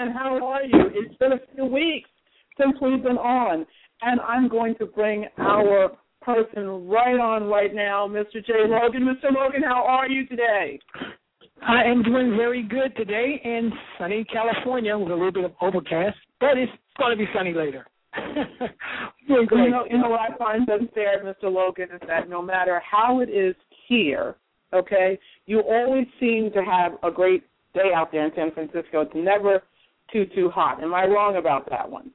And how are you? It's been a few weeks since we've been on, and I'm going to bring our person right on right now, Mr. J. Logan. Mr. Logan, how are you today? I am doing very good today in sunny California with a little bit of overcast, but it's going to be sunny later. doing great. You know, you know what I find unfair, Mr. Logan, is that no matter how it is here, okay, you always seem to have a great day out there in San Francisco. It's never too too hot. Am I wrong about that one?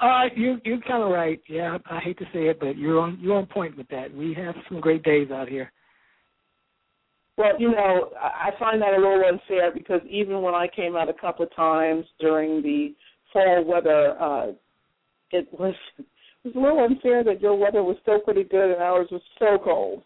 Uh, you you're kind of right. Yeah, I hate to say it, but you're on you're on point with that. We have some great days out here. Well, you know, I I find that a little unfair because even when I came out a couple of times during the fall weather, uh, it was it was a little unfair that your weather was still pretty good and ours was so cold.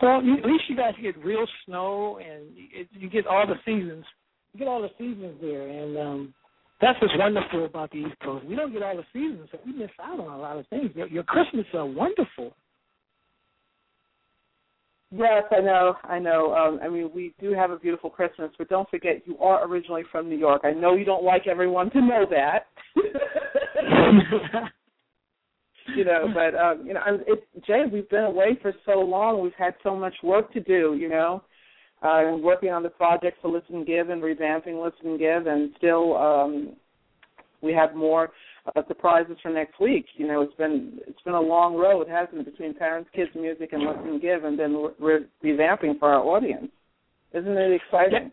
Well, at least you guys get real snow, and it, you get all the seasons. You get all the seasons there, and um that's what's wonderful about the East Coast. We don't get all the seasons, so we miss out on a lot of things. Your, your Christmas are wonderful. Yes, I know, I know. Um, I mean, we do have a beautiful Christmas, but don't forget you are originally from New York. I know you don't like everyone to know that. you know, but um, you know, I'm- it, Jay, we've been away for so long. We've had so much work to do. You know, uh, working on the project for Listen Give and revamping Listen Give, and still um, we have more uh, surprises for next week. You know, it's been it's been a long road, hasn't it, between parents, kids, music, and Listen Give, and then revamping for our audience. Isn't it exciting?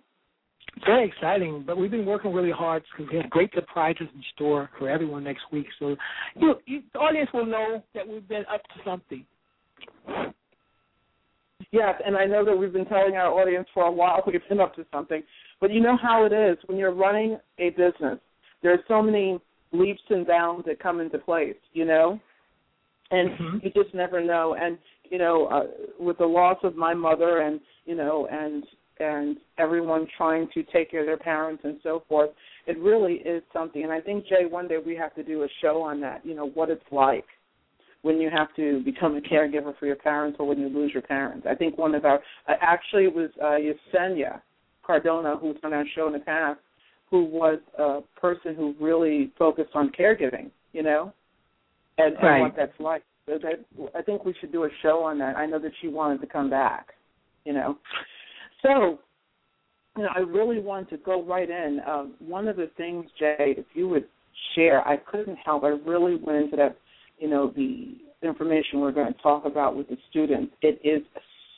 Very exciting, but we've been working really hard because we have great surprises in store for everyone next week. So, you, you the audience will know that we've been up to something. Yes, and I know that we've been telling our audience for a while we've been up to something. But you know how it is when you're running a business. There's so many leaps and bounds that come into place, you know, and Mhm. you just never know. And you know, uh, with the loss of my mother, and you know, and and everyone trying to take care of their parents and so forth, it really is something. And I think Jay, one day we have to do a show on that. You know, what it's like when you have to become a caregiver for your parents or when you lose your parents. I think one of our uh, actually it was uh, Yesenia Cardona, who's on our show in the past, who was a person who really focused on caregiving, you know, and, and what that's like. I think we should do a show on that. I know that she wanted to come back, you know. So, you know, I really want to go right in. Um, one of the things, Jay, if you would share, I couldn't help. I really went into that, you know, the information we're going to talk about with the students. It is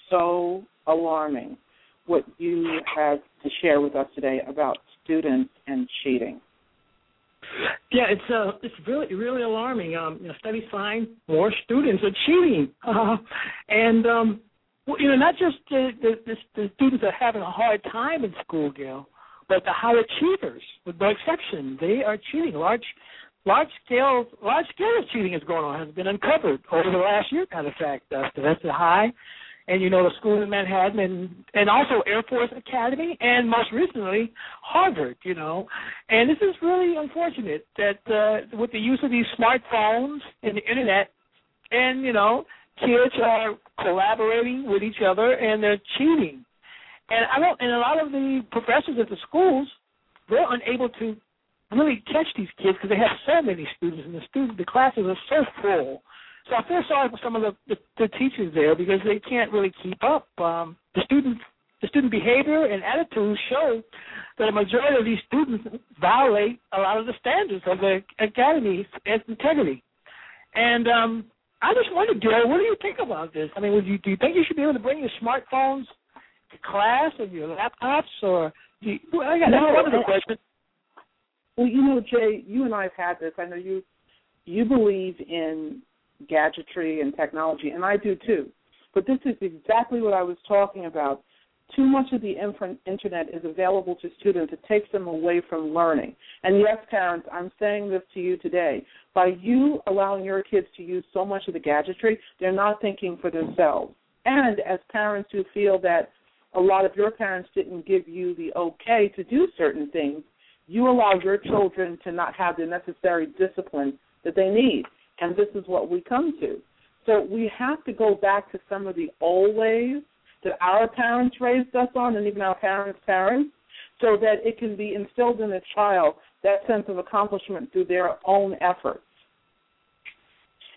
so alarming what you have to share with us today about students and cheating. Yeah, it's uh, it's really really alarming. Um, you know, studies find more students are cheating, and um, well, you know, not just the, the the the students are having a hard time in school, Gail, but the high achievers, with no exception, they are cheating. Large large scale large scale of cheating is going on has been uncovered over the last year. Matter of fact, uh, that's a high. And you know the school in Manhattan, and and also Air Force Academy, and most recently Harvard. You know, and this is really unfortunate that uh, with the use of these smartphones and the internet, and you know, kids are collaborating with each other and they're cheating. And I don't. And a lot of the professors at the schools, they're unable to really catch these kids because they have so many students, and the student the classes are so full. So I feel sorry for some of the, the, the teachers there because they can't really keep up. Um, the students the student behavior and attitudes show that a majority of these students violate a lot of the standards of the academy's integrity. And um, I just wonder, Gail, what do you think about this? I mean, would you, do you think you should be able to bring your smartphones to class or your laptops, or do you, well, I got no, that's one of the questions. Well, you know, Jay, you and I have had this. I know you you believe in gadgetry and technology, and I do too. But this is exactly what I was talking about. Too much of the internet is available to students. It takes them away from learning. And yes, parents, I'm saying this to you today. By you allowing your kids to use so much of the gadgetry, they're not thinking for themselves. And as parents who feel that a lot of your parents didn't give you the okay to do certain things, you allow your children to not have the necessary discipline that they need. And this is what we come to. So we have to go back to some of the old ways that our parents raised us on and even our parents' parents so that it can be instilled in a child that sense of accomplishment through their own efforts.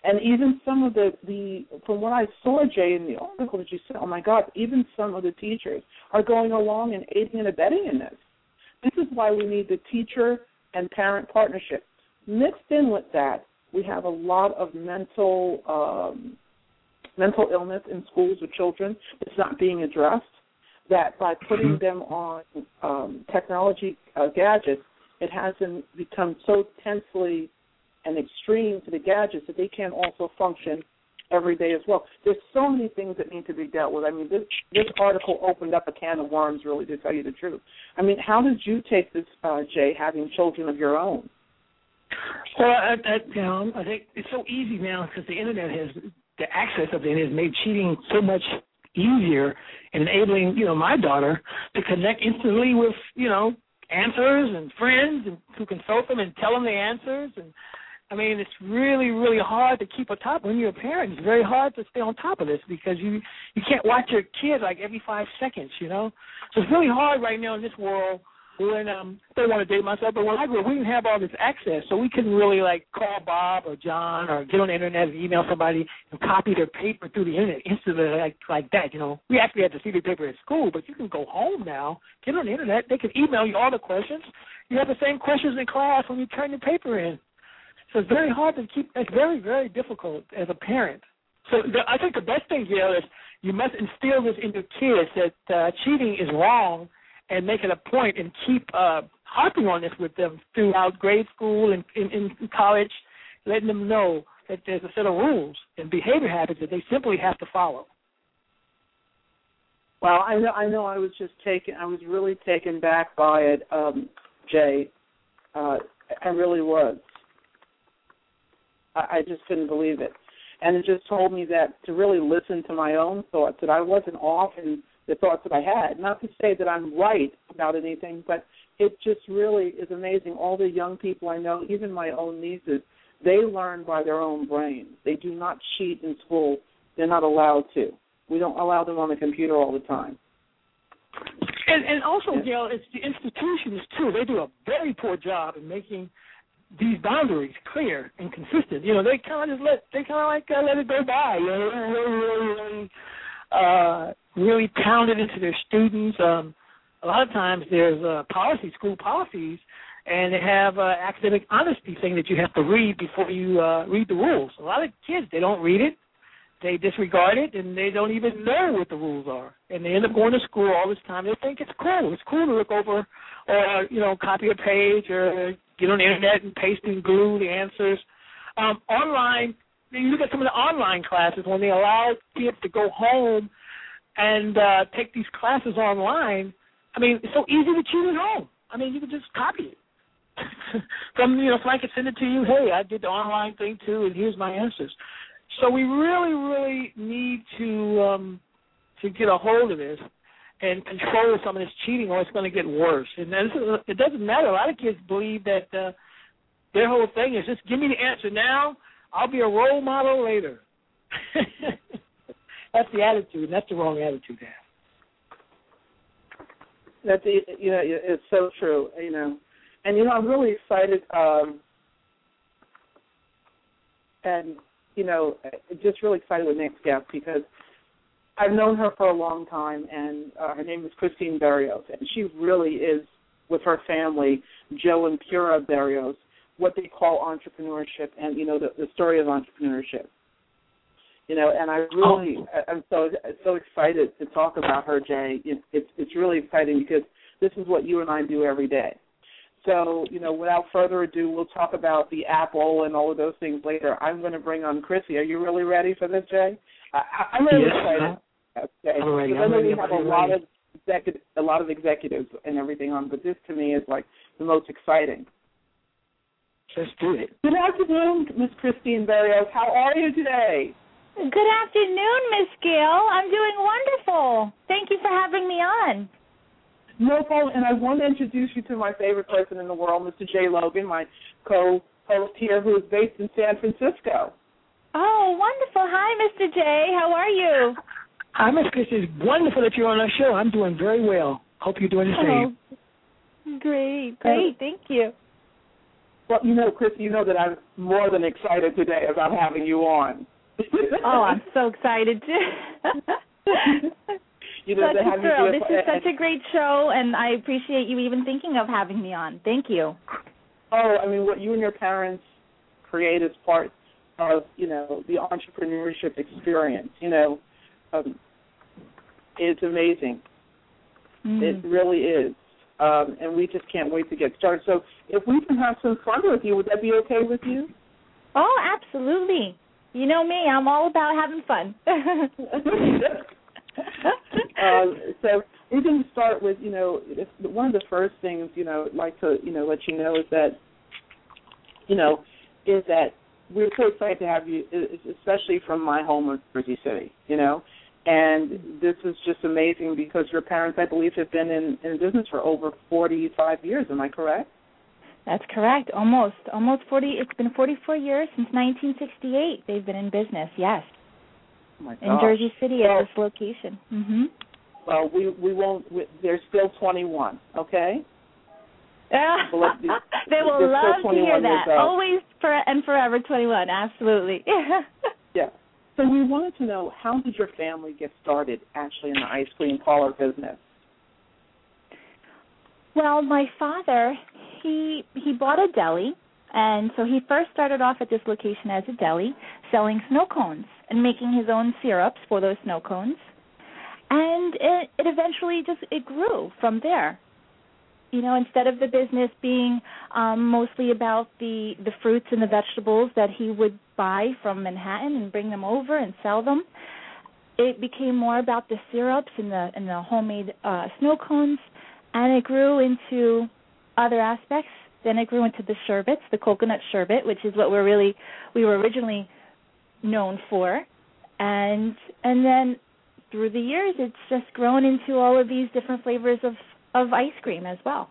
And even some of the, the from what I saw, Jay, in the article that you said, oh my God, even some of the teachers are going along and aiding and abetting in this. This is why we need the teacher and parent partnership. Mixed in with that, we have a lot of mental um, mental illness in schools with children that's not being addressed. That by putting mm-hmm. them on um, technology uh, gadgets, it has them become so tensely and extreme to the gadgets that they can't also function every day as well. There's so many things that need to be dealt with. I mean, this this article opened up a can of worms, really, to tell you the truth. I mean, how did you take this, uh, Jay, having children of your own? Well, I, I, you know, I think it's so easy now because the internet has the access of it has made cheating so much easier and enabling, you know, my daughter to connect instantly with, you know, answers and friends and to consult them and tell them the answers and I mean, it's really, really hard to keep on top. When you're a parent, it's very hard to stay on top of this because you you can't watch your kid like every five seconds, you know. So it's really hard right now in this world when um don't want to date myself, but when I grew up, we didn't have all this access, so we couldn't really like call Bob or John or get on the internet and email somebody and copy their paper through the internet instantly like like that. You know, we actually had to see the paper at school, but you can go home now, get on the internet, they can email you all the questions. You have the same questions in class when you turn the paper in. So it's very hard to keep. It's very very difficult as a parent. So the, I think the best thing, Gail, is you must instill this into kids that uh, cheating is wrong and make it a point and keep uh, harping on this with them throughout grade school and in, in college, letting them know that there's a set of rules and behavior habits that they simply have to follow. Well, I know I know I was just taken I was really taken back by it, um, Jay. Uh I really was. I, I just couldn't believe it. And it just told me that to really listen to my own thoughts, that I wasn't off in the thoughts that I had. Not to say that I'm right about anything, but it just really is amazing. All the young people I know, even my own nieces, they learn by their own brain. They do not cheat in school. They're not allowed to. We don't allow them on the computer all the time. And, and also, yeah. Gail, it's the institutions too. They do a very poor job in making these boundaries clear and consistent. You know, they kind of just let they kind of like uh, let it go by. You know, really, really, really uh, really pound it into their students. Um, a lot of times there's uh, policy, school policies, and they have uh, academic honesty saying that you have to read before you uh, read the rules. A lot of kids they don't read it, they disregard it, and they don't even know what the rules are, and they end up going to school all this time. They think it's cool. It's cool to look over, or you know, copy a page, or get on the internet and paste and glue the answers. Um, online, you look at some of the online classes when they allow kids to go home and uh, take these classes online. I mean, it's so easy to cheat at home. I mean, you can just copy it. From you know, so I could send it to you. Hey, I did the online thing too, and here's my answers. So we really, really need to um, to get a hold of this and control some of this cheating, or it's going to get worse. And this is, it doesn't matter. A lot of kids believe that uh, their whole thing is just give me the answer now. I'll be a role model later. that's the attitude, and that's the wrong attitude to have. That's you know it's so true. You know, and you know I'm really excited. Um, and you know, just really excited with next guest because I've known her for a long time, and uh, her name is Christine Berrios, and she really is, with her family, Joe and Pura Berrios, what they call entrepreneurship, and you know the, the story of entrepreneurship. You know, and I really, oh. I'm so so excited to talk about her, Jay. It's it's, it's really exciting because this is what you and I do every day. So, you know, without further ado, we'll talk about the Apple and all of those things later. I'm going to bring on Chrissy. Are you really ready for this, Jay? I, I'm really yes, excited. Uh, okay. I'm ready. Because I know we have a lot of executive, a lot of executives and everything on, but this to me is like the most exciting. Let's do it. Good afternoon, Miss Christine Berrios. How are you today? Good afternoon, Miss Gail. I'm doing wonderful. Thank you for having me on. No problem. And I want to introduce you to my favorite person in the world, Mr. Jay Logan, my co-host here, who is based in San Francisco. Oh, wonderful. Hi, Mr. Jay. How are you? Hi, Miss Christy. It's wonderful that you're on our show. I'm doing very well. Hope you're doing the same. Oh, great, great. Thank you. Well, you know, Chris, you know that I'm more than excited today about having you on. oh, I'm so excited too. you know, such a thrill. This is such a great show, and I appreciate you even thinking of having me on. Thank you. Oh, I mean, what you and your parents create is part of you know the entrepreneurship experience. You know, um, it's amazing. Mm. It really is. Um, and we just can't wait to get started. So, if we can have some fun with you, would that be okay with you? Oh, absolutely. You know me, I'm all about having fun. um, so we're going to start with, you know, one of the first things, you know, I'd like to, you know, let you know is that, you know, is that we're so excited to have you, especially from my home of Jersey City, you know, and this is just amazing because your parents, I believe, have been in, in business for over 45 years. Am I correct? That's correct. Almost, almost 40. It's been 44 years since 1968. They've been in business. Yes. Oh in Jersey City at this location. Mm-hmm. Well, we we won't. We, they're still 21. Okay. They will love to hear that. Always for and forever 21. Absolutely. yeah. So we wanted to know how did your family get started actually in the ice cream parlor business? Well, my father, he he bought a deli and so he first started off at this location as a deli, selling snow cones and making his own syrups for those snow cones. And it, it eventually just it grew from there. You know, instead of the business being um, mostly about the the fruits and the vegetables that he would buy from Manhattan and bring them over and sell them, it became more about the syrups and the and the homemade uh, snow cones, and it grew into other aspects then it grew into the sherbets, the coconut sherbet, which is what we're really we were originally known for. And and then through the years it's just grown into all of these different flavors of of ice cream as well.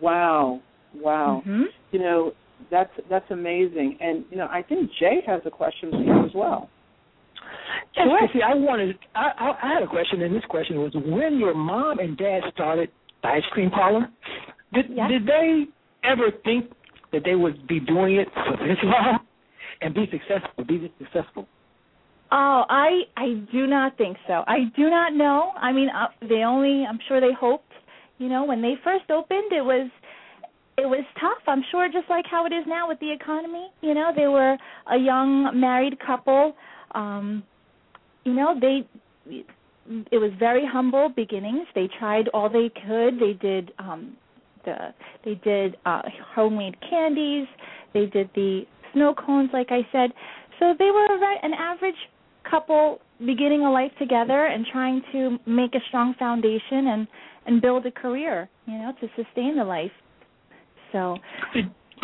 Wow. Wow. Mm-hmm. You know, that's that's amazing. And you know, I think Jay has a question for you as well. Yes, sure. see, I wanted I, I I had a question and this question was when your mom and dad started the ice cream parlor, did yeah. did they ever think that they would be doing it for this long and be successful? Be this successful? Oh, I I do not think so. I do not know. I mean, uh, they only I'm sure they hoped. You know, when they first opened, it was it was tough. I'm sure, just like how it is now with the economy. You know, they were a young married couple. Um, you know, they it was very humble beginnings. They tried all they could. They did um the they did uh homemade candies they did the snow cones like i said so they were an average couple beginning a life together and trying to make a strong foundation and and build a career you know to sustain the life so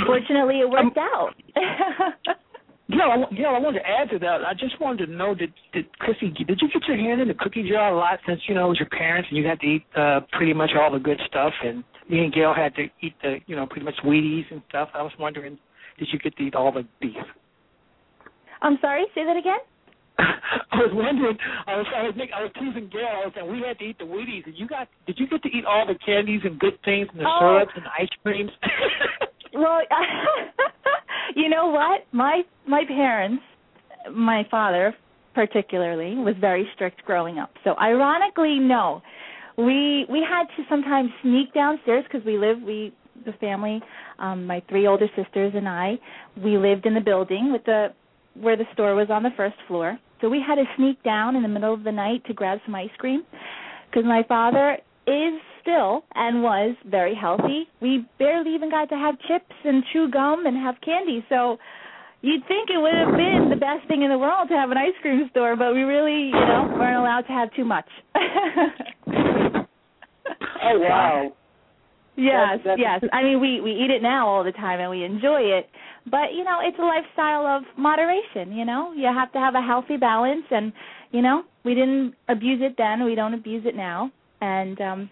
fortunately it worked out Yeah, I, yeah, I wanted to add to that. I just wanted to know, did did Chrissy, did you get your hand in the cookie jar a lot since you know it was your parents and you had to eat uh, pretty much all the good stuff, and me and Gail had to eat the you know pretty much Wheaties and stuff. I was wondering, did you get to eat all the beef? I'm sorry, say that again. I was wondering. I was I was making, I was teasing Gail. I was saying we had to eat the Wheaties, and you got did you get to eat all the candies and good things and the oh. syrups and ice creams? well, you know what? My my parents, my father particularly was very strict growing up. So ironically, no. We we had to sometimes sneak downstairs because we live we the family, um my three older sisters and I, we lived in the building with the where the store was on the first floor. So we had to sneak down in the middle of the night to grab some ice cream because my father is still and was very healthy. We barely even got to have chips and chew gum and have candy. So you'd think it would have been the best thing in the world to have an ice cream store, but we really, you know, weren't allowed to have too much. oh wow. Yes, That's- that's- yes. I mean, we we eat it now all the time and we enjoy it, but you know, it's a lifestyle of moderation. You know, you have to have a healthy balance, and you know, we didn't abuse it then, we don't abuse it now, and um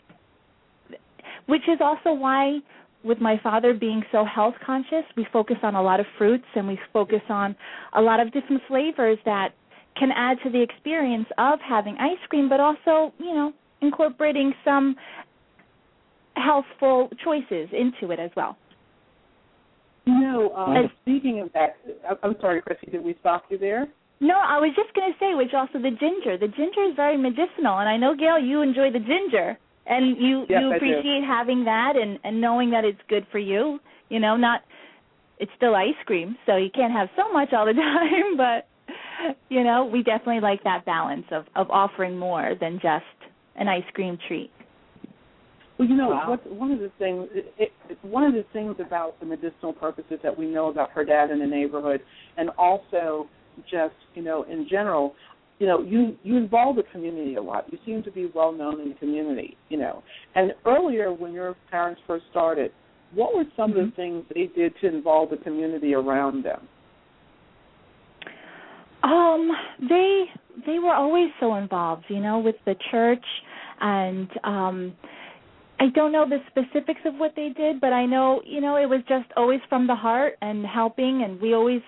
which is also why with my father being so health conscious, we focus on a lot of fruits and we focus on a lot of different flavors that can add to the experience of having ice cream, but also, you know, incorporating some healthful choices into it as well. You know, um, As- speaking of that, I- I'm sorry, Chrissy, did we stop you there? No, I was just going to say, which also the ginger. The ginger is very medicinal, and I know Gail, you enjoy the ginger, and you Yes, you appreciate having that and and knowing that it's good for you. You know, not it's still ice cream, so you can't have so much all the time, but you know, we definitely like that balance of of offering more than just an ice cream treat. Well, you know, Wow. what, one of the things, it, it, one of the things about the medicinal purposes that we know about her dad in the neighborhood, and also just you know in general, you know, you you involve the community a lot. You seem to be well known in the community, you know. And earlier, when your parents first started, what were some of the things they did to involve the community around them? Um, they they were always so involved, you know, with the church and um I don't know the specifics of what they did, but I know, you know, it was just always from the heart and helping and we always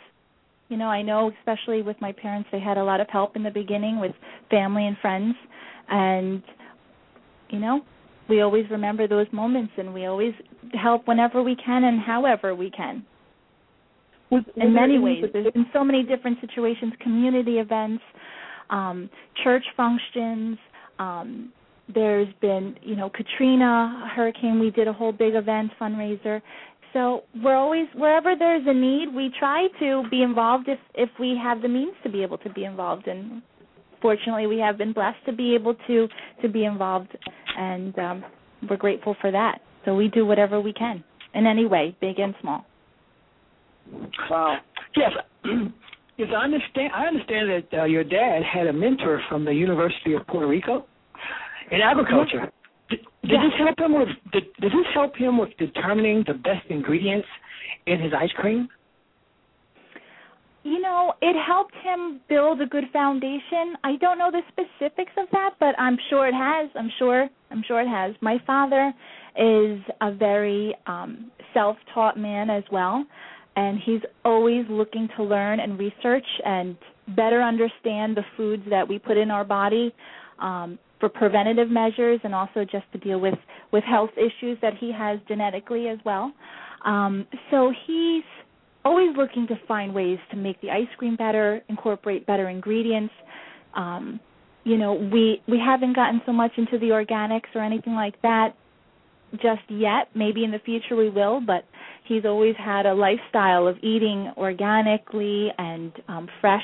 you know, I know especially with my parents they had a lot of help in the beginning with family and friends and you know, we always remember those moments and we always help whenever we can and however we can Was, were in many ways. There's been so many different situations, community events, um, church functions. Um, there's been, you know, Katrina hurricane. We did a whole big event fundraiser. So we're always wherever there's a need, we try to be involved if if we have the means to be able to be involved. And fortunately, we have been blessed to be able to to be involved, and um, we're grateful for that. So we do whatever we can in any way, big and small. Wow. Yes. Yes, I understand. I understand that uh, your dad had a mentor from the University of Puerto Rico in agriculture. Did, did Yeah. this help him with? Did, did this help him with determining the best ingredients in his ice cream? You know, it helped him build a good foundation. I don't know the specifics of that, but I'm sure it has. I'm sure I'm sure it has. My father is a very um self-taught man as well, and he's always looking to learn and research and better understand the foods that we put in our body um for preventative measures and also just to deal with with health issues that he has genetically as well. Um so he's always looking to find ways to make the ice cream better, incorporate better ingredients. Um, you know, we we haven't gotten so much into the organics or anything like that just yet. Maybe in the future we will, but he's always had a lifestyle of eating organically and um, fresh,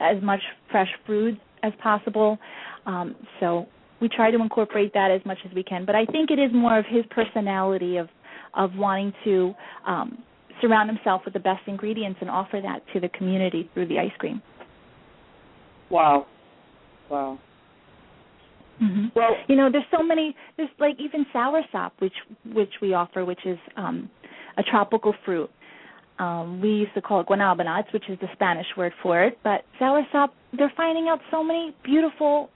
as much fresh food as possible. Um, so we try to incorporate that as much as we can. But I think it is more of his personality of of wanting to um, surround himself with the best ingredients and offer that to the community through the ice cream. Wow. Wow. Mm-hmm. Well, You know, there's so many. There's like even soursop, which which we offer, which is um, a tropical fruit. Um, we used to call it guanabanates, which is the Spanish word for it. But soursop, they're finding out so many beautiful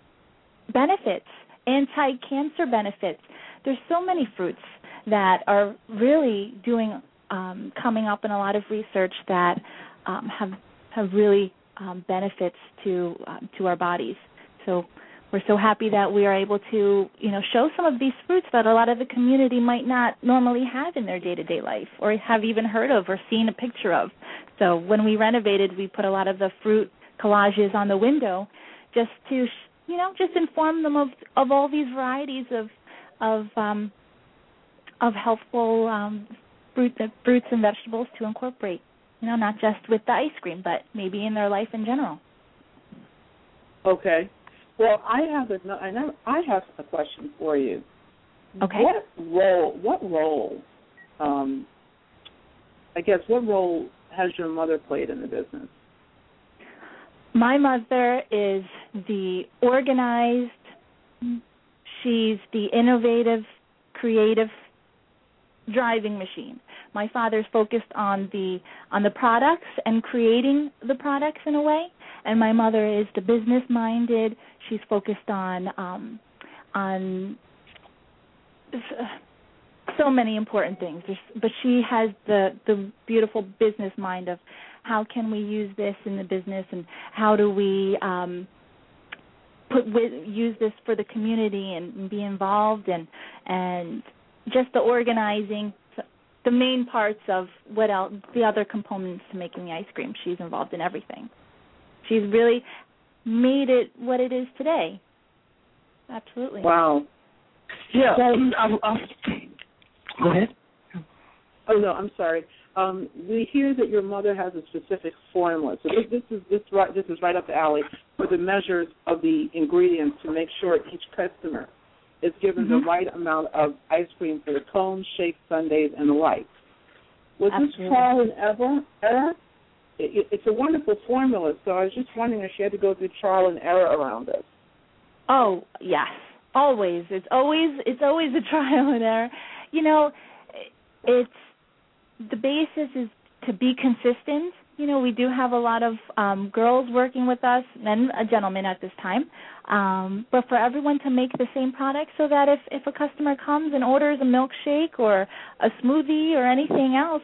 benefits, anti-cancer benefits. There's so many fruits that are really doing um, coming up in a lot of research that um, have have really um, benefits to um, to our bodies. So we're so happy that we are able to, you know, show some of these fruits that a lot of the community might not normally have in their day-to-day life or have even heard of or seen a picture of. So when we renovated, we put a lot of the fruit collages on the window, just to you know just inform them of of all these varieties of of um, of healthful um, fruit, fruits and vegetables to incorporate. You know, not just with the ice cream, but maybe in their life in general. Okay. Well, I have a I have a question for you. Okay. What role? What role? Um, I guess what role has your mother played in the business? My mother is the organized. She's the innovative, creative driving machine. My father's focused on the on the products and creating the products in a way, and my mother is the business minded. She's focused on um, on so many important things. But she has the the beautiful business mind of how can we use this in the business and how do we um, put with, use this for the community and be involved and and just the organizing the main parts of what else the other components to making the ice cream. She's involved in everything. She's really made it what it is today. Absolutely. Wow. Yeah. Um, um, go ahead. Oh no i'm sorry um, we hear that your mother has a specific formula. So this, this is this right this is right up the alley for the measures of the ingredients to make sure each customer is given mm-hmm. the right amount of ice cream for the cones, shakes, sundaes, and the like. Was Absolutely. this trial and error? It, it, it's a wonderful formula. So I was just wondering if she had to go through trial and error around this. Oh yes, always. It's always it's always a trial and error. You know, it's the basis is to be consistent. You know, we do have a lot of um, girls working with us and a gentleman at this time. Um, but for everyone to make the same product so that if, if a customer comes and orders a milkshake or a smoothie or anything else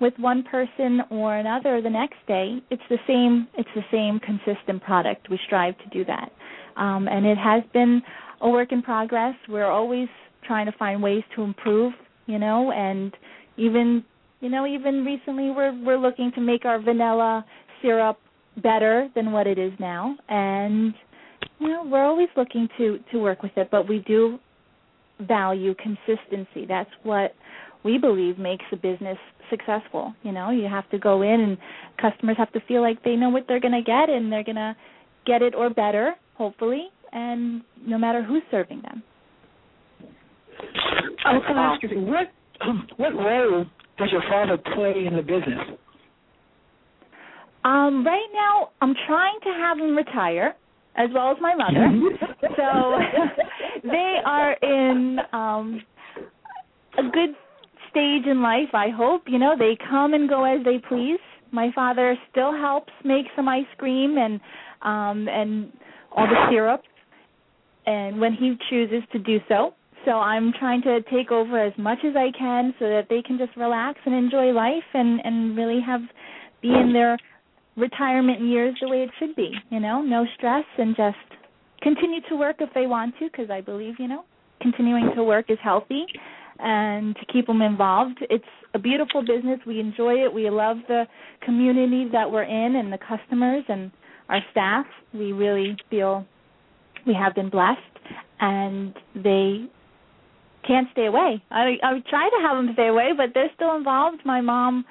with one person or another the next day, it's the same it's the same consistent product. We strive to do that. Um, and it has been a work in progress. We're always trying to find ways to improve, you know, and even you know, even recently we're we're looking to make our vanilla syrup better than what it is now and you know, we're always looking to to work with it, but we do value consistency. That's what we believe makes a business successful. You know, you have to go in and customers have to feel like they know what they're going to get and they're going to get it or better, hopefully, and no matter who's serving them. I was going to ask you, what what role does your father play in the business? Um, right now, I'm trying to have him retire, as well as my mother. so they are in um, a good stage in life. I hope you know they come and go as they please. My father still helps make some ice cream and um, and all the syrups, and when he chooses to do so. So I'm trying to take over as much as I can so that they can just relax and enjoy life and and really have be in their retirement years the way it should be, you know, no stress and just continue to work if they want to because I believe, you know, continuing to work is healthy and to keep them involved. It's a beautiful business. We enjoy it. We love the community that we're in and the customers and our staff. We really feel we have been blessed and they can't stay away. I I try to have them stay away, but they're still involved. My mom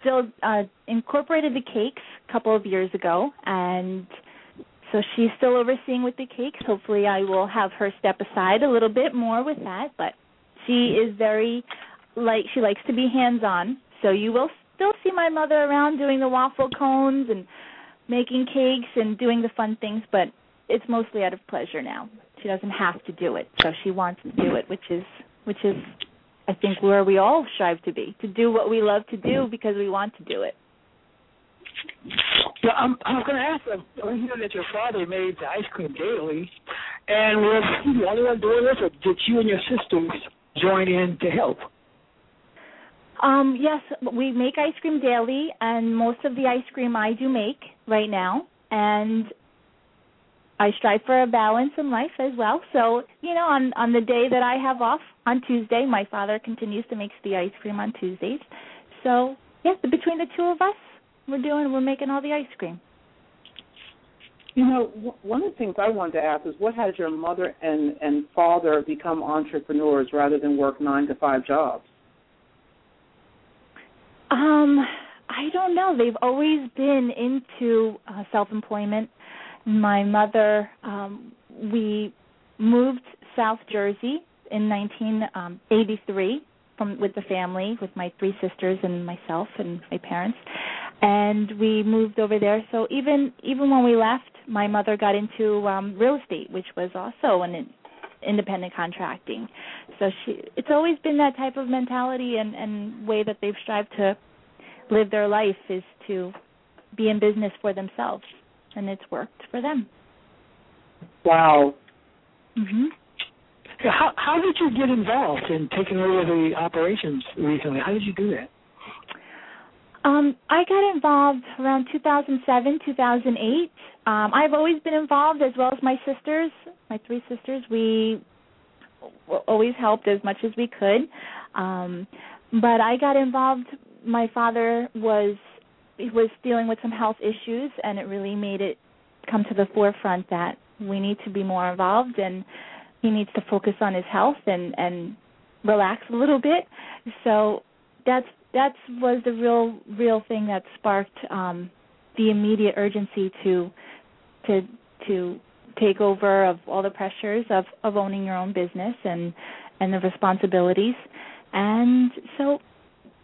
still uh incorporated the cakes a couple of years ago and so she's still overseeing with the cakes. Hopefully I will have her step aside a little bit more with that, but she is very like she likes to be hands on. So you will still see my mother around doing the waffle cones and making cakes and doing the fun things, but it's mostly out of pleasure now. She doesn't have to do it, so she wants to do it, which is which is I think where we all strive to be, to do what we love to do because we want to do it. Yeah, I'm, I was going to ask. I hear that your father made the ice cream daily, and was he the only one doing this, or did you and your sisters join in to help? Um, yes, we make ice cream daily, and most of the ice cream I do make right now, and I strive for a balance in life as well. So, you know, on on the day that I have off on Tuesday, my father continues to make the ice cream on Tuesdays. So, yes, between the two of us, we're doing we're making all the ice cream. You know, one of the things I wanted to ask is, what has your mother and and father become entrepreneurs rather than work nine to five jobs? Um, I don't know. They've always been into uh, self-employment. My mother, um, we moved South Jersey in 1983 um, from with the family, with my three sisters and myself and my parents, and we moved over there. So even even when we left, my mother got into um, real estate, which was also an independent contracting. So she, it's always been that type of mentality and, and way that they've strived to live their life is to be in business for themselves, and it's worked for them. Wow. Mhm. How how did you get involved in taking over the operations recently? How did you do that? Um, I got involved around 2007, 2008. Um, I've always been involved, as well as my sisters, my three sisters. We always helped as much as we could. Um, but I got involved. My father was was dealing with some health issues, and it really made it come to the forefront that we need to be more involved, and he needs to focus on his health and and relax a little bit. So that's that was the real real thing that sparked um, the immediate urgency to to to take over of all the pressures of of owning your own business and and the responsibilities and so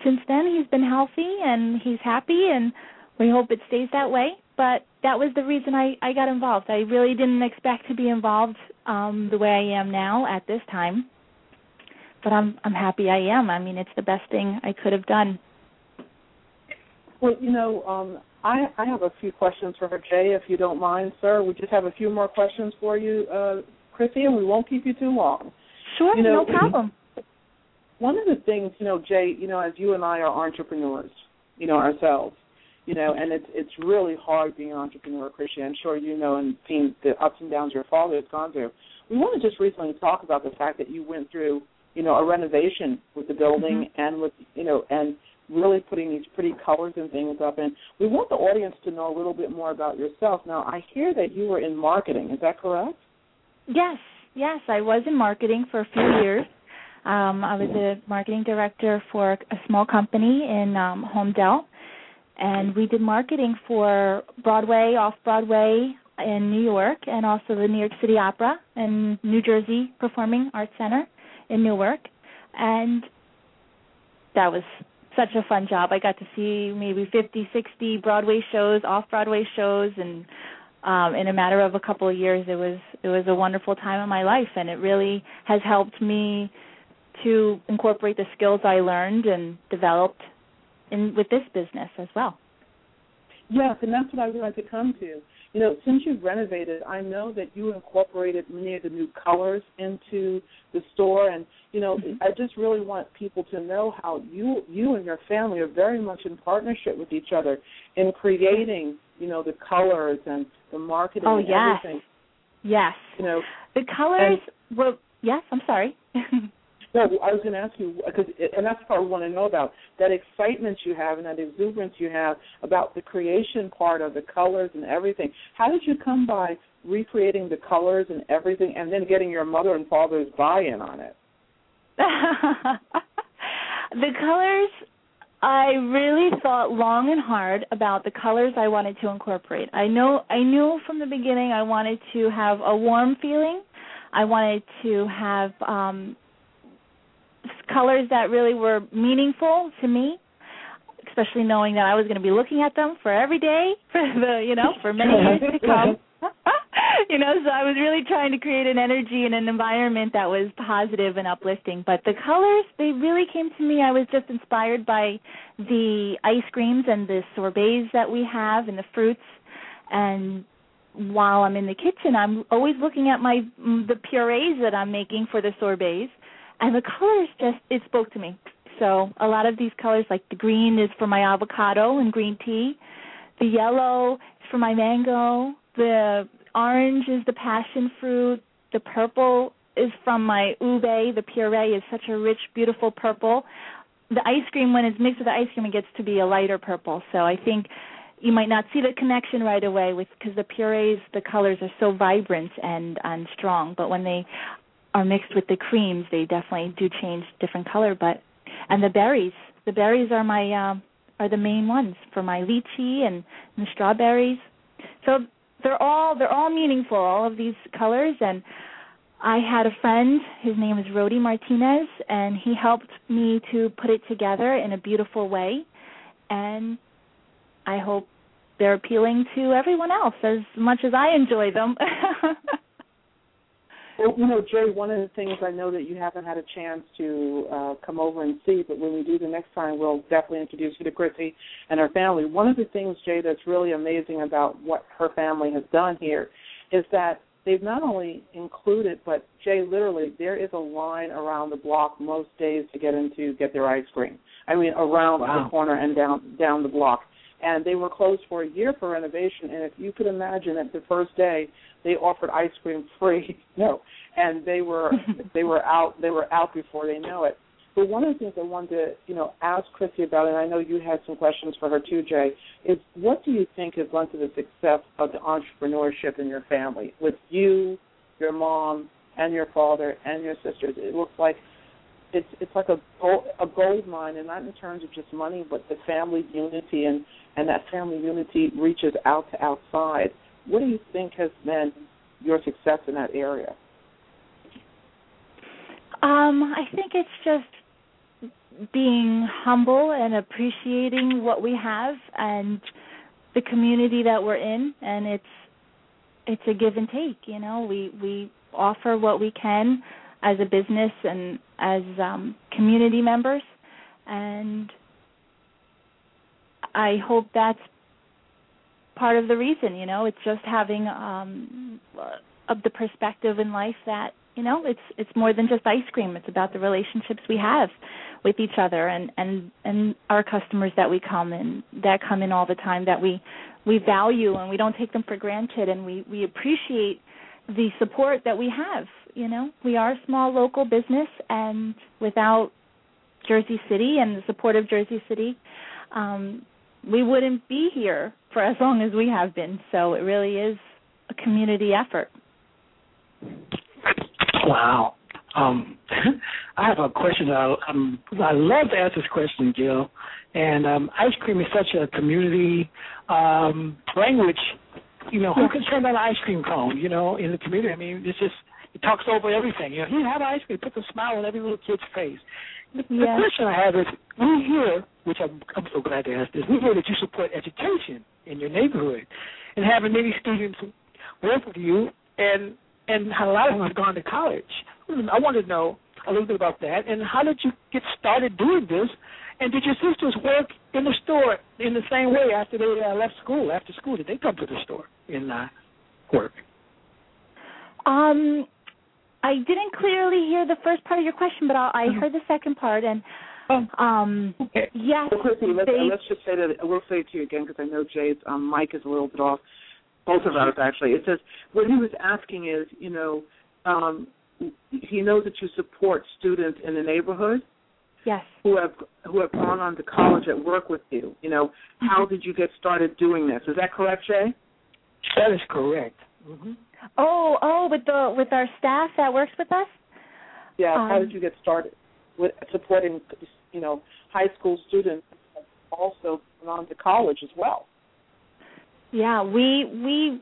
since then he's been healthy and he's happy and we hope it stays that way but that was the reason i i got involved i really didn't expect to be involved um the way i am now at this time but I'm I'm happy I am. I mean, it's the best thing I could have done. Well, you know, um, I I have a few questions for her, Jay, if you don't mind, sir. We just have a few more questions for you, uh, Chrissy, and we won't keep you too long. Sure, you know, no problem. One of the things, you know, Jay, you know, as you and I are entrepreneurs, you know, ourselves, you know, and it's it's really hard being an entrepreneur, Chrissy. I'm sure you know and seen the ups and downs your father has gone through. We want to just recently talk about the fact that you went through you know, a renovation with the building mm-hmm. and with you know and really putting these pretty colors and things up and we want the audience to know a little bit more about yourself. Now I hear that you were in marketing, is that correct? Yes, yes, I was in marketing for a few years. Um, I was a marketing director for a small company in um, Holmdel, and we did marketing for Broadway, off Broadway in New York, and also the New York City Opera and New Jersey Performing Arts Center in Newark, and that was such a fun job. I got to see maybe 50, 60 Broadway shows, off-Broadway shows, and um, in a matter of a couple of years, it was it was a wonderful time in my life, and it really has helped me to incorporate the skills I learned and developed in with this business as well. Yes, and that's what I would like to come to you know, since you've renovated, I know that you incorporated many of the new colors into the store, and you know, mm-hmm. I just really want people to know how you you and your family are very much in partnership with each other in creating, you know, the colors and the marketing oh, and yes. everything. Yes. You know, the colors. And, well, yes. I'm sorry. No, I was going to ask you because, and that's what we want to know about that excitement you have and that exuberance you have about the creation part of the colors and everything. How did you come by recreating the colors and everything, and then getting your mother and father's buy-in on it? the colors I really thought long and hard about the colors I wanted to incorporate. I know I knew from the beginning I wanted to have a warm feeling. I wanted to have um colors that really were meaningful to me, especially knowing that I was going to be looking at them for every day for the you know for many years to come. you know, so I was really trying to create an energy and an environment that was positive and uplifting. But the colors, they really came to me. I was just inspired by the ice creams and the sorbets that we have and the fruits. And while I'm in the kitchen, I'm always looking at my mm, the purees that I'm making for the sorbets and the colors just it spoke to me. So a lot of these colors, like the green, is for my avocado and green tea. The yellow is for my mango. The orange is the passion fruit. The purple is from my ube. The puree is such a rich, beautiful purple. The ice cream, when it's mixed with the ice cream, it gets to be a lighter purple. So I think you might not see the connection right away with because the purees the colors are so vibrant and and strong but when they are mixed with the creams they definitely do change different color but and the berries the berries are my um are the main ones for my lychee and, and the strawberries so they're all they're all meaningful all of these colors and I had a friend, his name is Rody Martinez, and he helped me to put it together in a beautiful way. And I hope they're appealing to everyone else as much as I enjoy them. well, you know, Jay, one of the things I know that you haven't had a chance to uh, come over and see, but when we do the next time, we'll definitely introduce you to Chrissy and her family. One of the things, Jay, that's really amazing about what her family has done here is that they've not only included, but Jay, literally, there is a line around the block most days to get into get their ice cream. I mean, around wow. the corner and down down the block. And they were closed for a year for renovation. And if you could imagine that the first day they offered ice cream free, no, and they were they were out they were out before they know it. But one of the things I wanted to, you know, ask Chrissy about, and I know you had some questions for her too, Jay, is what do you think has led to the success of the entrepreneurship in your family with you, your mom, and your father and your sisters? It looks like it's it's like a gold, a gold mine, and not in terms of just money, but the family unity, and and that family unity reaches out to outside. What do you think has been your success in that area? Um, I think it's just being humble and appreciating what we have and the community that we're in and it's it's a give and take you know we we offer what we can as a business and as um community members. And i hope that's part of the reason you know it's just having um of the perspective in life that you know it's it's more than just ice cream. It's about the relationships we have with each other and and and our customers that we come in that come in all the time that we we value and we don't take them for granted. And we we appreciate the support that we have you know we are a small local business and without Jersey City and the support of Jersey City um we wouldn't be here for as long as we have been so it really is a community effort Wow. Um, I have a question. I, um, I love to ask this question, Jill. And um, ice cream is such a community um, language. You know, who can turn on an ice cream cone? You know, in the community. I mean, it's just talks over everything. You know, here have ice cream. Puts a smile on every little kid's face. The, the question I have is, we hear, which I'm, I'm so glad to ask this. We hear that you support education in your neighborhood, and having many students work with you, and and a lot of them have gone to college. I want to know a little bit about that, and how did you get started doing this? And did your sisters work in the store in the same way after they uh, left school? After school, did they come to the store and uh, work? Um, I didn't clearly hear the first part of your question, but I, I mm-hmm. heard the second part, and oh, um, okay. yes, well, Chrissy, let's, they, uh, let's just say that we'll say it to you again because I know Jay's um, mic is a little bit off both of us actually. It says what he was asking is, you know, um, he knows that you support students in the neighborhood. Yes. Who have who have gone on to college at work with you. You know, how mm-hmm. did you get started doing this? Is that correct, Jay? That is correct. Mm-hmm. Oh, oh, with the with our staff that works with us. Yeah. Um, how did you get started with supporting, you know, high school students also on to college as well? Yeah, we we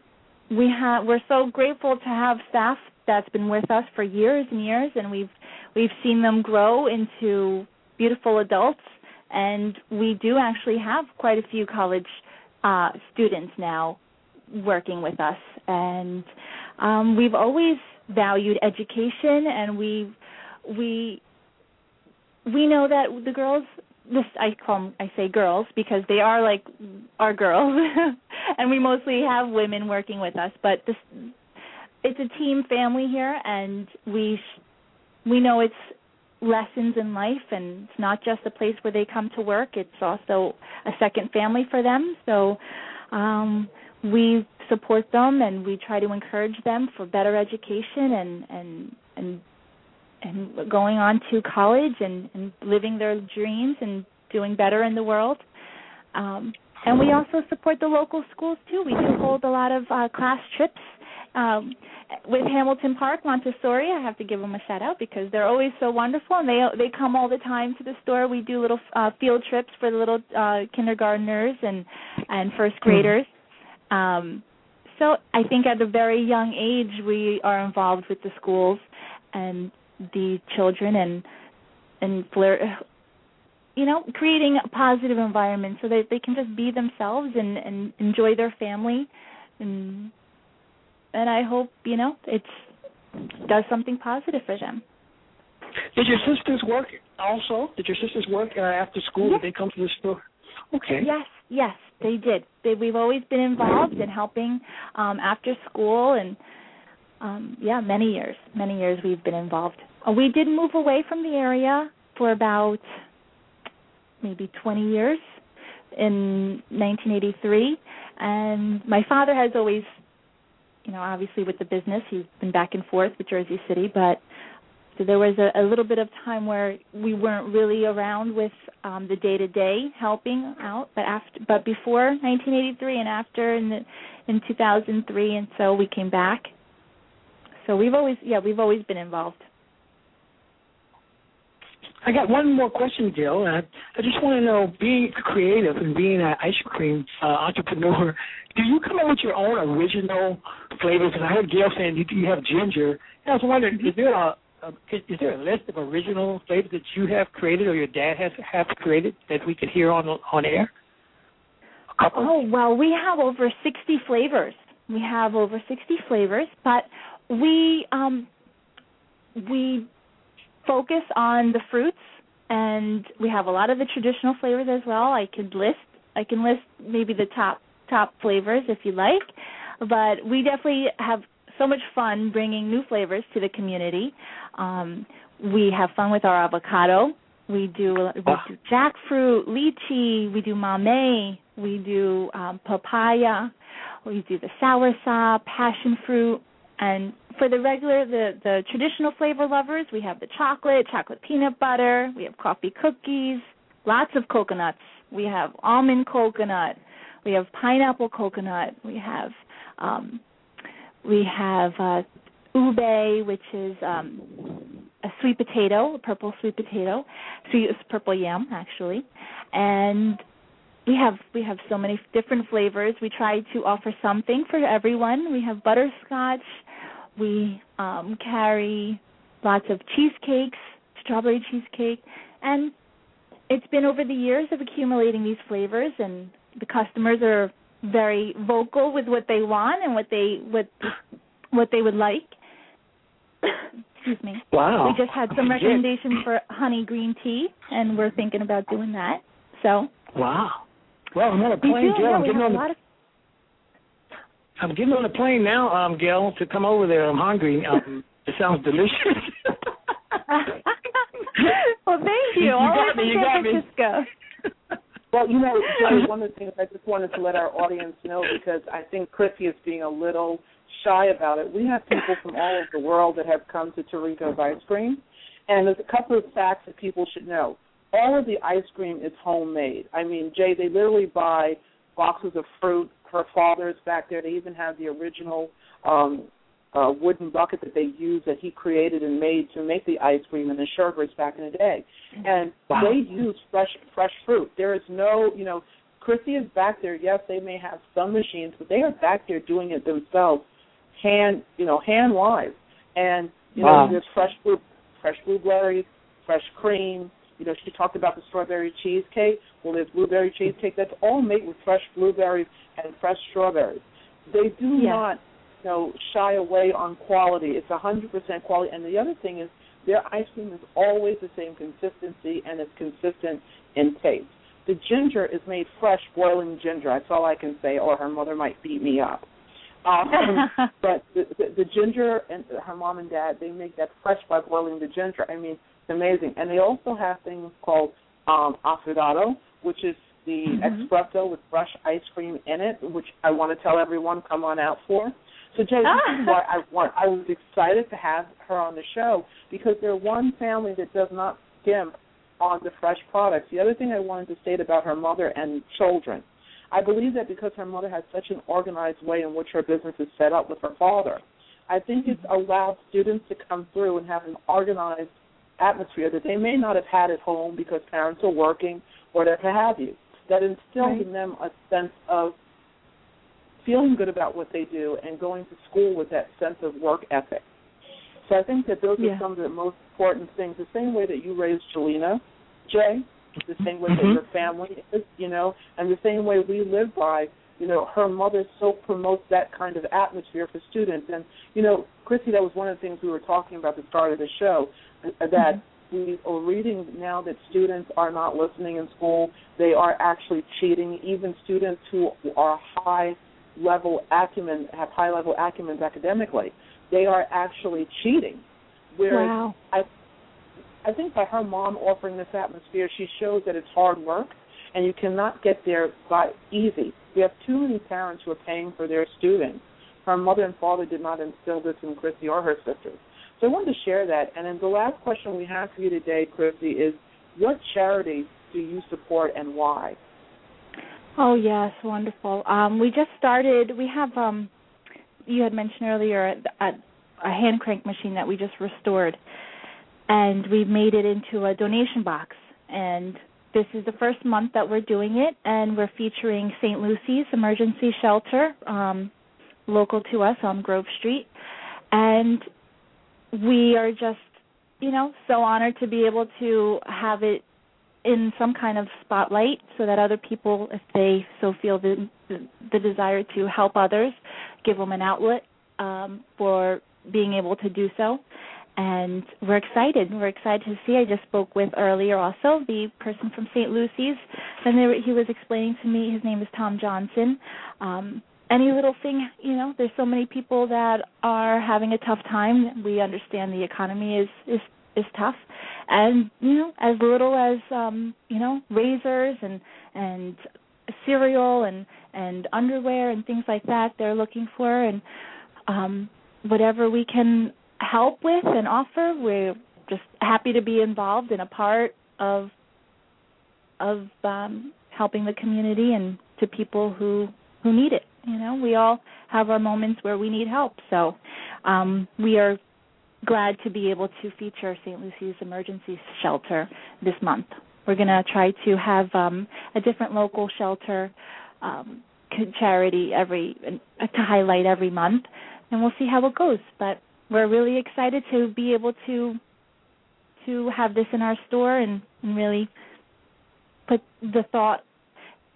we have we're so grateful to have staff that's been with us for years and years and we've we've seen them grow into beautiful adults and we do actually have quite a few college uh students now working with us and um we've always valued education and we we we know that the girls this I call them, I say girls because they are like our girls, and we mostly have women working with us. But this, it's a team family here, and we we know it's lessons in life, and it's not just a place where they come to work. It's also a second family for them. So um, we support them, and we try to encourage them for better education and and and and going on to college and, and living their dreams and doing better in the world. Um, and we also support the local schools too. We do hold a lot of uh, class trips um, with Hamilton Park Montessori. I have to give them a shout out because they're always so wonderful, and they they come all the time to the store. We do little uh, field trips for the little uh, kindergartners and and first graders. Um, so I think at a very young age we are involved with the schools and the children and and flirt you know creating a positive environment so that they can just be themselves and and enjoy their family and and I hope you know it's does something positive for them. Did your sisters work also? Did your sisters work uh, after school? Yes. Did they come to the store? Okay. Yes, yes, they did. They, we've always been involved in helping um, after school, and um, yeah, many years, many years we've been involved. Uh, we did move away from the area for about maybe 20 years in 1983, and my father has always, you know, obviously with the business, he's been back and forth with Jersey City, but so there was a, a little bit of time where we weren't really around with um, the day to day helping out. But after, but before 1983 and after in the, in 2003, and so we came back. So we've always, yeah, we've always been involved. I got one more question, Jill. I, I just want to know, being creative and being an ice cream uh, entrepreneur, do you come up with your own original flavors? Because I heard Gail saying you, you have ginger. And I was wondering, is there a is, is there a list of original flavors that you have created or your dad has have created that we could hear on on air? Oh well, we have over 60 flavors. We have over 60 flavors, but we um, we focus on the fruits, and we have a lot of the traditional flavors as well. I could list I can list maybe the top top flavors if you like, but we definitely have so much fun bringing new flavors to the community. Um, we have fun with our avocado. We do we do jackfruit, lychee. We do mamey. We do um, papaya. We do the sour soursop, passion fruit, and for the regular, the the traditional flavor lovers, we have the chocolate, chocolate peanut butter. We have coffee cookies, lots of coconuts. We have almond coconut. We have pineapple coconut. We have um, we have uh, ube, which is um, a sweet potato, a purple sweet potato, sweet purple yam actually, and we have we have so many different flavors. We try to offer something for everyone. We have butterscotch. We um, carry lots of cheesecakes, strawberry cheesecake, and it's been over the years of accumulating these flavors, and the customers are very vocal with what they want and what they what what they would like. Excuse me. Wow. We just had some recommendations for honey green tea, and we're thinking about doing that. So Wow. Well, I'm on a plane. Gail. I'm getting on the of I'm getting on the plane now, um, Gail, to come over there. I'm hungry. Um, it sounds delicious. well, thank you. You All got me, you got me. Well, you know, Johnny, one of the things I just wanted to let our audience know because I think Chrissy is being a little shy about it. We have people from all over the world that have come to Torico's Ice Cream, and there's a couple of facts that people should know. All of the ice cream is homemade. I mean, Jay, they literally buy boxes of fruit. Her father's back there. They even have the original um, uh, wooden bucket that they use that he created and made to make the ice cream and the sherbets back in the day. And Wow. they use fresh fresh fruit. There is no, you know, Chrissy is back there. Yes, they may have some machines, but they are back there doing it themselves, hand, you know, hand wise. And you know, Wow. there's fresh blue, fresh blueberries, fresh cream. You know, she talked about the strawberry cheesecake. Well, there's blueberry cheesecake. That's all made with fresh blueberries and fresh strawberries. They do Yeah. not, you know, shy away on quality. It's a hundred percent quality. And the other thing is, their ice cream is always the same consistency and it's consistent in taste. The ginger is made fresh, boiling ginger. That's all I can say, or her mother might beat me up. Um, but the, the, the ginger and her mom and dad, they make that fresh by boiling the ginger. I mean, it's amazing. And they also have things called um, affogato, which is the Mhm. espresso with fresh ice cream in it, which I want to tell everyone come on out for. So Jay, this Ah. is why I want I was excited to have her on the show because they're one family that does not skimp on the fresh products. The other thing I wanted to state about her mother and children. I believe that because her mother has such an organized way in which her business is set up with her father, I think it's allowed students to come through and have an organized atmosphere that they may not have had at home because parents are working or what have you. That instills right. in them a sense of feeling good about what they do and going to school with that sense of work ethic. So I think that those yeah. are some of the most important things. The same way that you raised Jelena, Jay, the same way mm-hmm. that your family is, you know, and the same way we live by, you know, her mother so promotes that kind of atmosphere for students. And, you know, Chrissy, that was one of the things we were talking about at the start of the show, uh, that mm-hmm. we are reading now that students are not listening in school. They are actually cheating. Even students who are high level acumen, have high level acumen academically, they are actually cheating. Whereas wow. I I think by her mom offering this atmosphere, she shows that it's hard work and you cannot get there by easy. We have too many parents who are paying for their students. Her mother and father did not instill this in Chrissy or her sisters. So I wanted to share that. And then the last question we have for you today, Chrissy, is what charity do you support and why? Oh yes, wonderful. Um, we just started. We have um, you had mentioned earlier a, a hand crank machine that we just restored, and we've made it into a donation box. And this is the first month that we're doing it, and we're featuring St. Lucy's Emergency Shelter, um, local to us on Grove Street, and we are just, you know, so honored to be able to have it in some kind of spotlight so that other people, if they so feel the the, desire to help others, give them an outlet um, for being able to do so. And we're excited. We're excited to see. I just spoke with earlier also the person from St. Lucy's, and there, he was explaining to me. His name is Tom Johnson. Um, any little thing, you know, there's so many people that are having a tough time. We understand the economy is is is tough. And you know as little as um you know razors and and cereal and and underwear and things like that they're looking for and um whatever we can help with and offer we're just happy to be involved and a part of of um helping the community and to people who who need it. You know we all have our moments where we need help. So um we are glad to be able to feature St. Lucy's Emergency Shelter this month. We're going to try to have um, a different local shelter um, charity every uh, to highlight every month, and we'll see how it goes. But we're really excited to be able to to have this in our store and, and really put the thought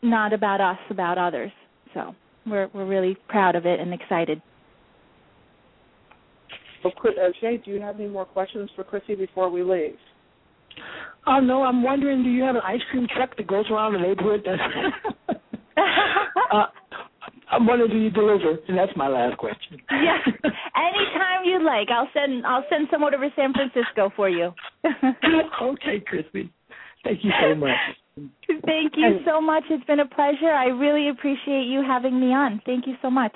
not about us, about others. So we're we're really proud of it and excited. Well, uh, Jay, do you have any more questions for Chrissy before we leave? Oh uh, no, I'm wondering, do you have an ice cream truck that goes around the neighborhood? uh, I'm wondering, do you deliver? And that's my last question. yeah, anytime you'd like, I'll send I'll send someone over to San Francisco for you. okay, Chrissy. Thank you so much. Thank you so much. It's been a pleasure. I really appreciate you having me on. Thank you so much.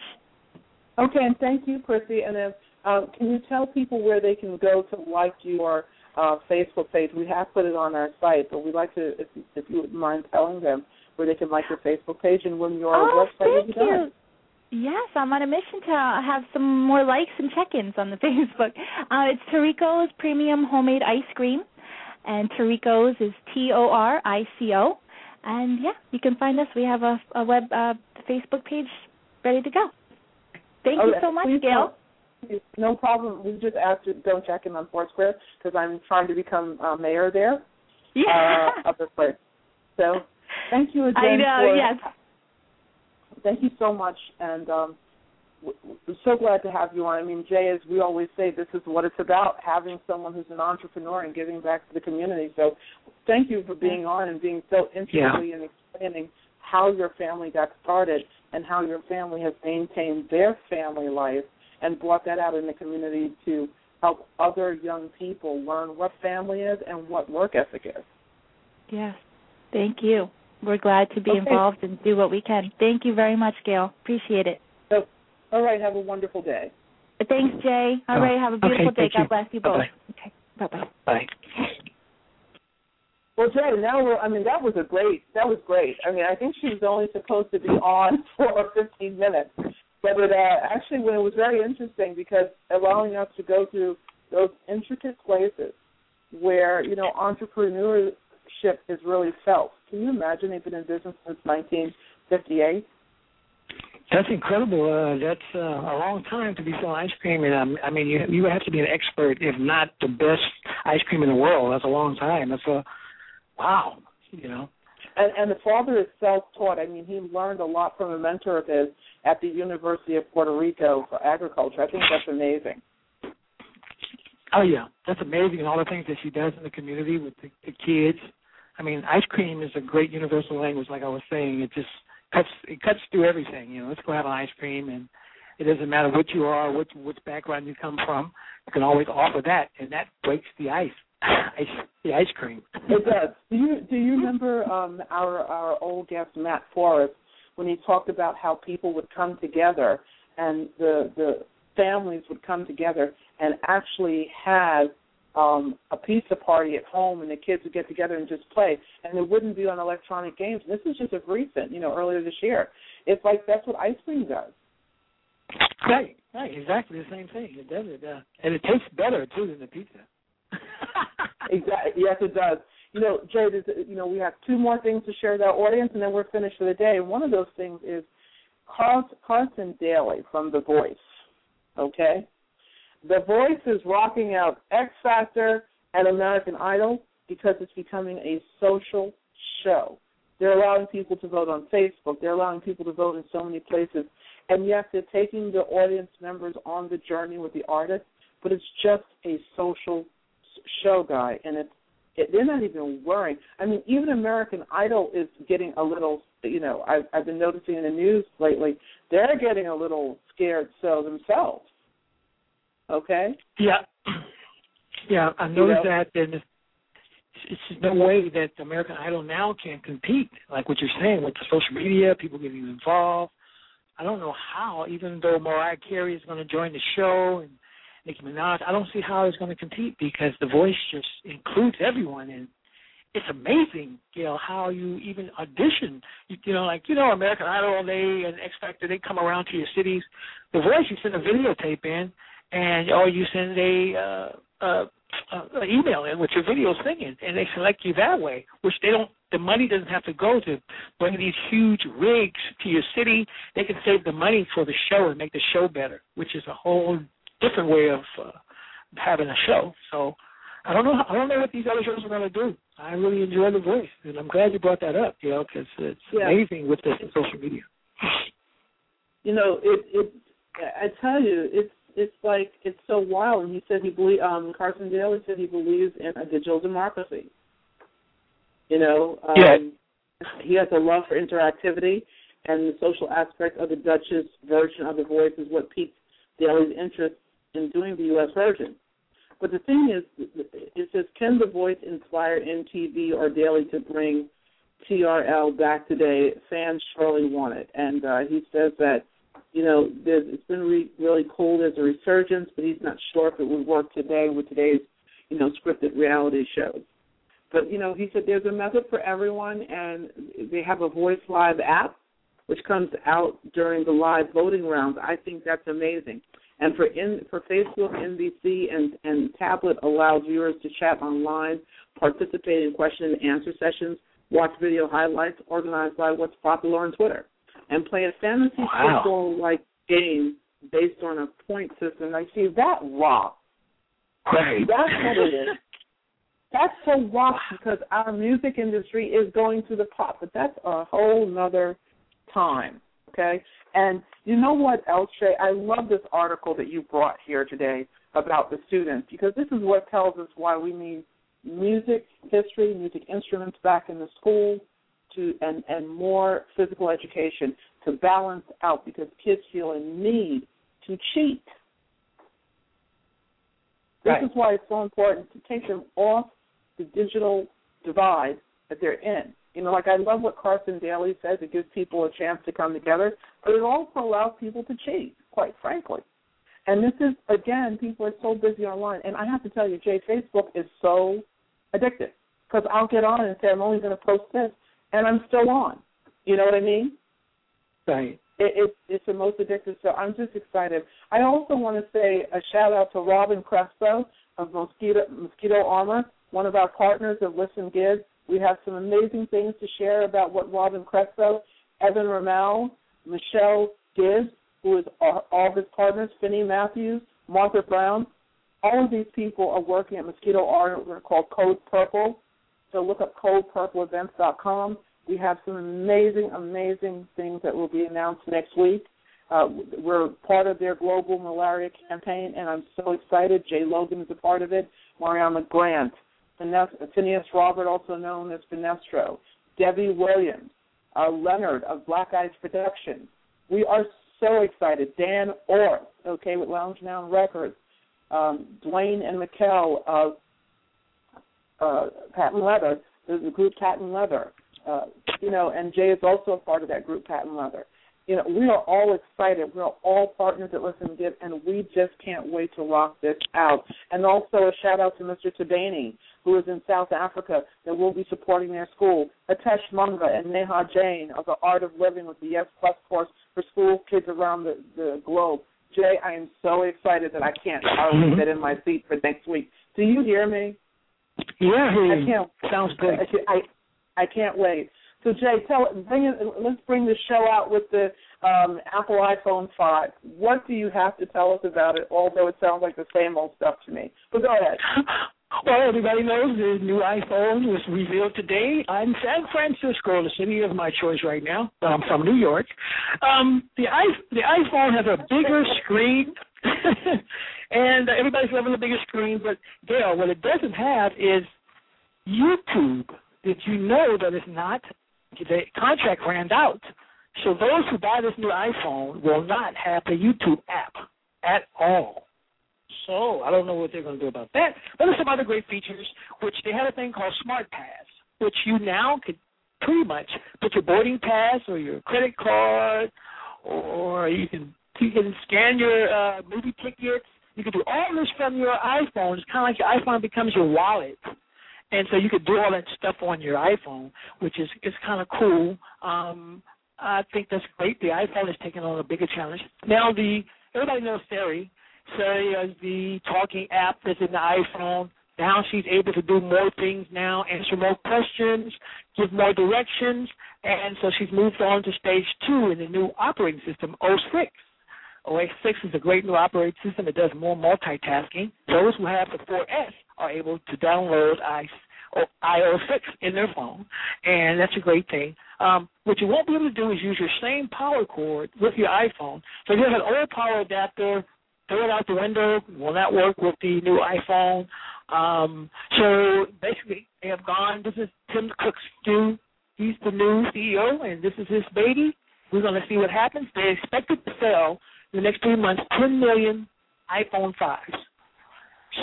Okay, and thank you, Chrissy. And if um, can you tell people where they can go to like your uh, Facebook page? We have put it on our site, but we'd like to, if, if you wouldn't mind telling them where they can like your Facebook page and when your oh, website be done. Yes, I'm on a mission to have some more likes and check-ins on the Facebook. Uh, it's Torico's Premium Homemade Ice Cream, and Torico's is T-O-R-I-C-O. And yeah, you can find us. We have a, a web uh, Facebook page ready to go. Thank oh, you so much, Gail no problem. We just asked you don't check in on Foursquare because I'm trying to become uh, mayor there. Yeah. Uh, of the place. So thank you again. I know. For, yes. Thank you so much, and um, we're so glad to have you on. I mean, Jay, as we always say, this is what it's about: having someone who's an entrepreneur and giving back to the community. So, thank you for being on and being so interested yeah. in explaining how your family got started and how your family has maintained their family life and brought that out in the community to help other young people learn what family is and what work ethic is. Yes. Thank you. We're glad to be okay. involved and do what we can. Thank you very much, Gail. Appreciate it. So, all right. Have a wonderful day. Thanks, Jay. All oh, right. Have a beautiful okay, day. God you. bless you both. Bye-bye. Okay. Bye-bye. Bye. Well, Jay, now we're, I mean, that was a great, that was great. I mean, I think she was only supposed to be on for 15 minutes, but it uh, actually, when it was very interesting because allowing us to go through those intricate places where you know entrepreneurship is really felt. Can you imagine they've been in business since 1958? That's incredible. Uh, that's uh, a long time to be selling ice cream, and um, I mean, you you have to be an expert, if not the best ice cream in the world. That's a long time. That's a wow, you know. And, and the father is self-taught. I mean, he learned a lot from a mentor of his at the University of Puerto Rico for agriculture. I think that's amazing. Oh yeah, that's amazing. And all the things that she does in the community with the, the kids. I mean, ice cream is a great universal language. Like I was saying, it just cuts it cuts through everything. You know, let's go have an ice cream, and it doesn't matter what you are, which which background you come from. You can always offer that, and that breaks the ice. ice the ice cream. It does. Do you do you remember um, our our old guest Matt Forrest when he talked about how people would come together and the the families would come together and actually have um a pizza party at home and the kids would get together and just play and it wouldn't be on electronic games. This is just a recent, you know, earlier this year. It's like that's what ice cream does. Right, right, exactly the same thing. It does it, uh, and it tastes better too than the pizza. Exactly. Yes, it does. You know, Jay, you know, we have two more things to share with our audience, and then we're finished for the day. One of those things is Carson Daly from The Voice. Okay, The Voice is rocking out X Factor and American Idol because it's becoming a social show. They're allowing people to vote on Facebook. They're allowing people to vote in so many places. And yes, they're taking the audience members on the journey with the artist, but it's just a social show guy, and it's it, they're not even worrying. I mean, even American Idol is getting a little. You know, I've, I've been noticing in the news lately. They're getting a little scared so themselves. Okay. Yeah. Yeah, I noticed you know? that, and it's, it's no way that American Idol now can compete. Like what you're saying with the social media, people getting involved. I don't know how, even though Mariah Carey is going to join the show and Nicki Minaj. I don't see how he's going to compete because the voice just includes everyone, and it's amazing, you know, how you even audition. You, you know, like you know, American Idol, they and X Factor, they come around to your cities. The voice, you send a videotape in, and or you send a uh, uh, uh, email in with your video singing, and they select you that way. Which they don't. The money doesn't have to go to bring these huge rigs to your city. They can save the money for the show and make the show better, which is a whole different way of uh, having a show. So I don't know. I don't know what these other shows are going to do. I really enjoy the voice, and I'm glad you brought that up. You know, because it's yeah. amazing with this social media. You know, it. It. I tell you, it's it's like it's so wild. And he said he believe um Carson Daly said he believes in a digital democracy. You know, um, yeah. he has a love for interactivity, and the social aspect of the Dutch version of the voice is what piqued Daly's interest in doing the U.S. version. But the thing is, it says, can the voice inspire MTV or Daly to bring TRL back today? Fans surely want it. And uh, he says that, you know, it's been re- really cool. There's a resurgence, but he's not sure if it would work today with today's, you know, scripted reality shows. But, you know, he said there's a method for everyone, and they have a Voice Live app, which comes out during the live voting rounds. I think that's amazing. And for in, for Facebook, NBC, and, and tablet allow viewers to chat online, participate in question and answer sessions, watch video highlights organized by what's popular on Twitter, and play a fantasy wow. football like game based on a point system. I see that rock. Right. That's what it is. That's so rock because our music industry is going to the top, but that's a whole nother time. Okay? And you know what else, Shay? I love this article that you brought here today about the students because this is what tells us why we need music history, music instruments back in the school, to and and more physical education to balance out because kids feel a need to cheat. This right. is why it's so important to take them off the digital divide that they're in. You know, like I love what Carson Daly says. It gives people a chance to come together, but it also allows people to cheat, quite frankly. And this is again, people are so busy online, and I have to tell you, Jay, Facebook is so addictive. because I'll get on and say I'm only going to post this, and I'm still on. You know what I mean? Right. It, it, it's the most addictive. So I'm just excited. I also want to say a shout out to Robin Crespo of Mosquito Mosquito Armor, one of our partners of Listen Give. We have some amazing things to share about what Robin Crespo, Evan Ramel, Michelle Gibbs, who is all, all his partners, Finney Matthews, Martha Brown. All of these people are working at Mosquito Armor called Code Purple. So look up CodePurpleEvents.com. We have some amazing, amazing things that will be announced next week. Uh, we're part of their global malaria campaign, and I'm so excited. Jay Logan is a part of it. Mariana Grant, Phineas Robert, also known as Finestro, Debbie Williams, uh, Leonard of Black Ice Productions. We are so excited. Dan Orr, okay, with Lounge Noun Records. Um, Dwayne and Mikkel of uh, Patent Leather, the, group Patent Leather. Uh, you know, and Jay is also a part of that group, Patent Leather. You know, we are all excited. We're all partners at Listen Give, and we just can't wait to rock this out. And also a shout out to Mr. Tabani, who is in South Africa, that will be supporting their school. Atesh Munga and Neha Jain of the Art of Living with the Yes Plus course for school kids around the, the globe. Jay, I am so excited that I can't hardly sit in my seat for next week. Do you hear me? Yeah, I can't. Sounds good. I, I, I can't wait. So Jay, tell bring it. Let's bring the show out with the um, Apple iPhone 5. What do you have to tell us about it? Although it sounds like the same old stuff to me. But go ahead. Well, everybody knows the new iPhone was revealed today. I'm San Francisco, the city of my choice right now. But I'm from New York. Um, the i the iPhone has a bigger screen, and everybody's loving the bigger screen. But Gail, what it doesn't have is YouTube. Did you know that it's not? The contract ran out, so those who buy this new iPhone will not have the YouTube app at all. So I don't know what they're going to do about that. But there's some other great features, which they have a thing called Smart Pass, which you now could pretty much put your boarding pass or your credit card, or you can you can scan your uh, movie tickets. You can do all this from your iPhone. It's kind of like your iPhone becomes your wallet, and so you could do all that stuff on your iPhone, which is is kind of cool. Um, I think that's great. The iPhone is taking on a bigger challenge. Now the everybody knows Siri Siri is the talking app that's in the iPhone. Now she's able to do more things now, answer more questions, give more directions, and so she's moved on to stage two in the new operating system, 06. OS 6 is a great new operating system. It does more multitasking. Those who have the 4S are able to download iOS 6 in their phone, and that's a great thing. Um, what you won't be able to do is use your same power cord with your iPhone. So if you have an old power adapter throw it out the window. Will not work with the new iPhone. Um, so basically, they have gone. This is Tim Cook's new. He's the new CEO, and this is his baby. We're going to see what happens. They expect it to sell in the next three months 10 million iPhone 5s.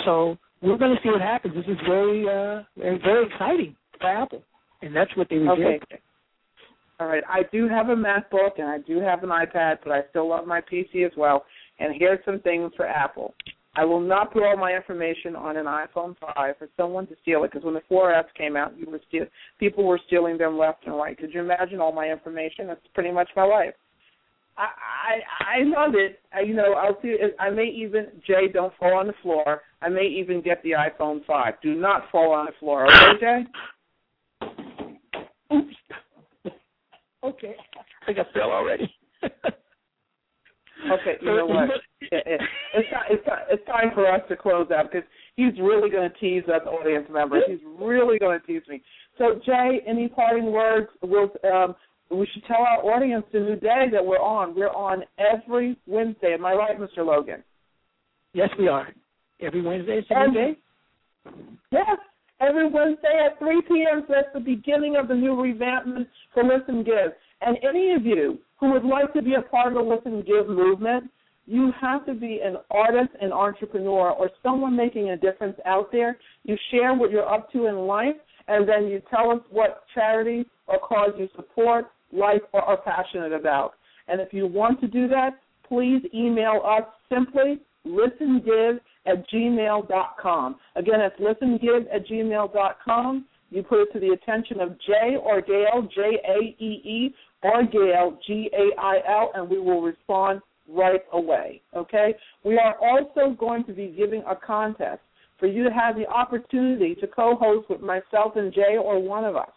So we're going to see what happens. This is very, uh, very, exciting for Apple, and that's what they reject. Okay. All right. I do have a MacBook and I do have an iPad, but I still love my PC as well. And here's some things for Apple. I will not put all my information on an iPhone 5 for someone to steal it because when the 4S came out, you were steal- people were stealing them left and right. Could you imagine all my information? That's pretty much my life. I I, I love it. I, you know, I'll see. I may even Jay, don't fall on the floor. I may even get the iPhone 5. Do not fall on the floor, okay, Jay? Oops. okay, I think I fell already. Okay, you know what? It, it, it's, it's it's time for us to close out because he's really going to tease us audience members. He's really going to tease me. So, Jay, any parting words? We'll, um, we should tell our audience the new day that we're on. We're on every Wednesday. Am I right, Mr. Logan? Yes, we are. Every Wednesday is a new day? Yes, every Wednesday at 3 p.m. So that's the beginning of the new revampment for Listen Give. And any of you who would like to be a part of the Listen Give movement, you have to be an artist, an entrepreneur, or someone making a difference out there. You share what you're up to in life, and then you tell us what charity or cause you support, like, or are passionate about. And if you want to do that, please email us simply listengive at gmail.com. Again, it's listengive at gmail.com. you put it to the attention of Jay or Gail, J A E E, or Gail, G A I L, and we will respond right away. Okay? We are also going to be giving a contest for you to have the opportunity to co host with myself and Jay or one of us.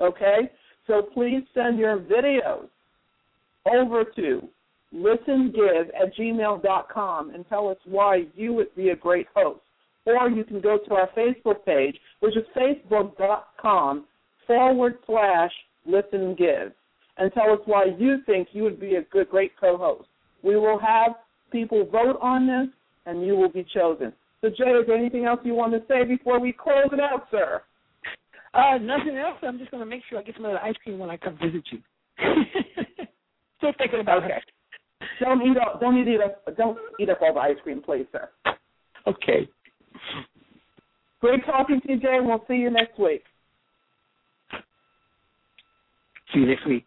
Okay? So please send your videos over to listengive at gmail.com and tell us why you would be a great host. Or you can go to our Facebook page, which is facebook.com forward slash listen give, and tell us why you think you would be a good, great co host. We will have people vote on this, and you will be chosen. So, Jay, is there anything else you want to say before we close it out, sir? Uh, nothing else. I'm just going to make sure I get some of the ice cream when I come visit you. Still thinking about okay. it. Don't eat up. Don't eat up. Don't eat up all the ice cream, please, sir. Okay. Great talking to you, Jay. We'll see you next week. See you next week.